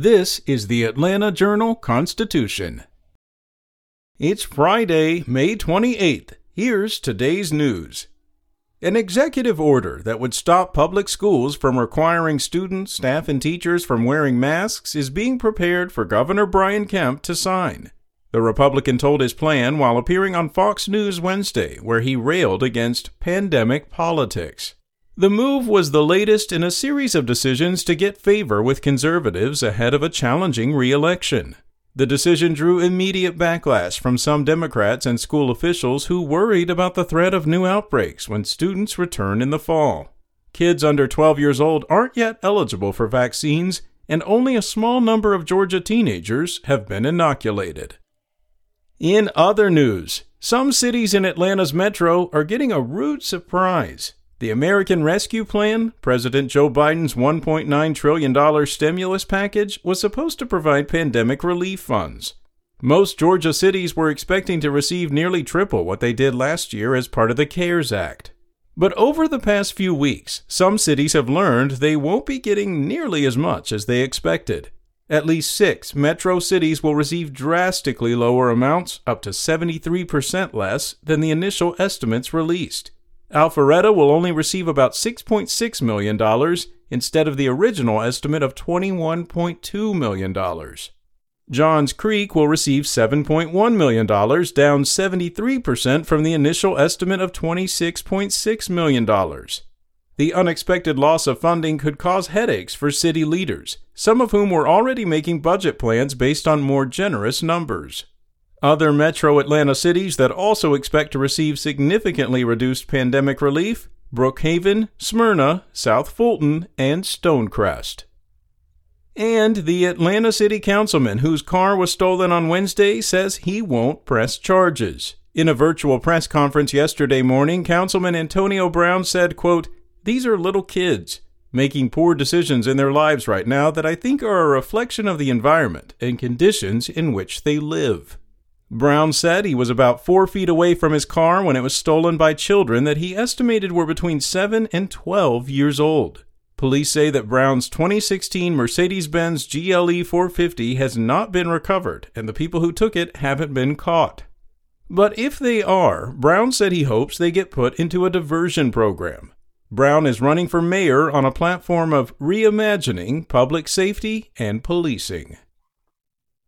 This is the Atlanta Journal Constitution. It's Friday, May 28th. Here's today's news. An executive order that would stop public schools from requiring students, staff, and teachers from wearing masks is being prepared for Governor Brian Kemp to sign. The Republican told his plan while appearing on Fox News Wednesday, where he railed against pandemic politics. The move was the latest in a series of decisions to get favor with conservatives ahead of a challenging re election. The decision drew immediate backlash from some Democrats and school officials who worried about the threat of new outbreaks when students return in the fall. Kids under 12 years old aren't yet eligible for vaccines, and only a small number of Georgia teenagers have been inoculated. In other news, some cities in Atlanta's metro are getting a rude surprise. The American Rescue Plan, President Joe Biden's $1.9 trillion stimulus package, was supposed to provide pandemic relief funds. Most Georgia cities were expecting to receive nearly triple what they did last year as part of the CARES Act. But over the past few weeks, some cities have learned they won't be getting nearly as much as they expected. At least six metro cities will receive drastically lower amounts, up to 73% less, than the initial estimates released. Alpharetta will only receive about $6.6 million instead of the original estimate of $21.2 million. Johns Creek will receive $7.1 million, down 73% from the initial estimate of $26.6 million. The unexpected loss of funding could cause headaches for city leaders, some of whom were already making budget plans based on more generous numbers. Other metro Atlanta cities that also expect to receive significantly reduced pandemic relief Brookhaven, Smyrna, South Fulton, and Stonecrest. And the Atlanta City Councilman whose car was stolen on Wednesday says he won't press charges. In a virtual press conference yesterday morning, Councilman Antonio Brown said, quote, These are little kids making poor decisions in their lives right now that I think are a reflection of the environment and conditions in which they live. Brown said he was about four feet away from his car when it was stolen by children that he estimated were between 7 and 12 years old. Police say that Brown's 2016 Mercedes Benz GLE 450 has not been recovered, and the people who took it haven't been caught. But if they are, Brown said he hopes they get put into a diversion program. Brown is running for mayor on a platform of reimagining public safety and policing.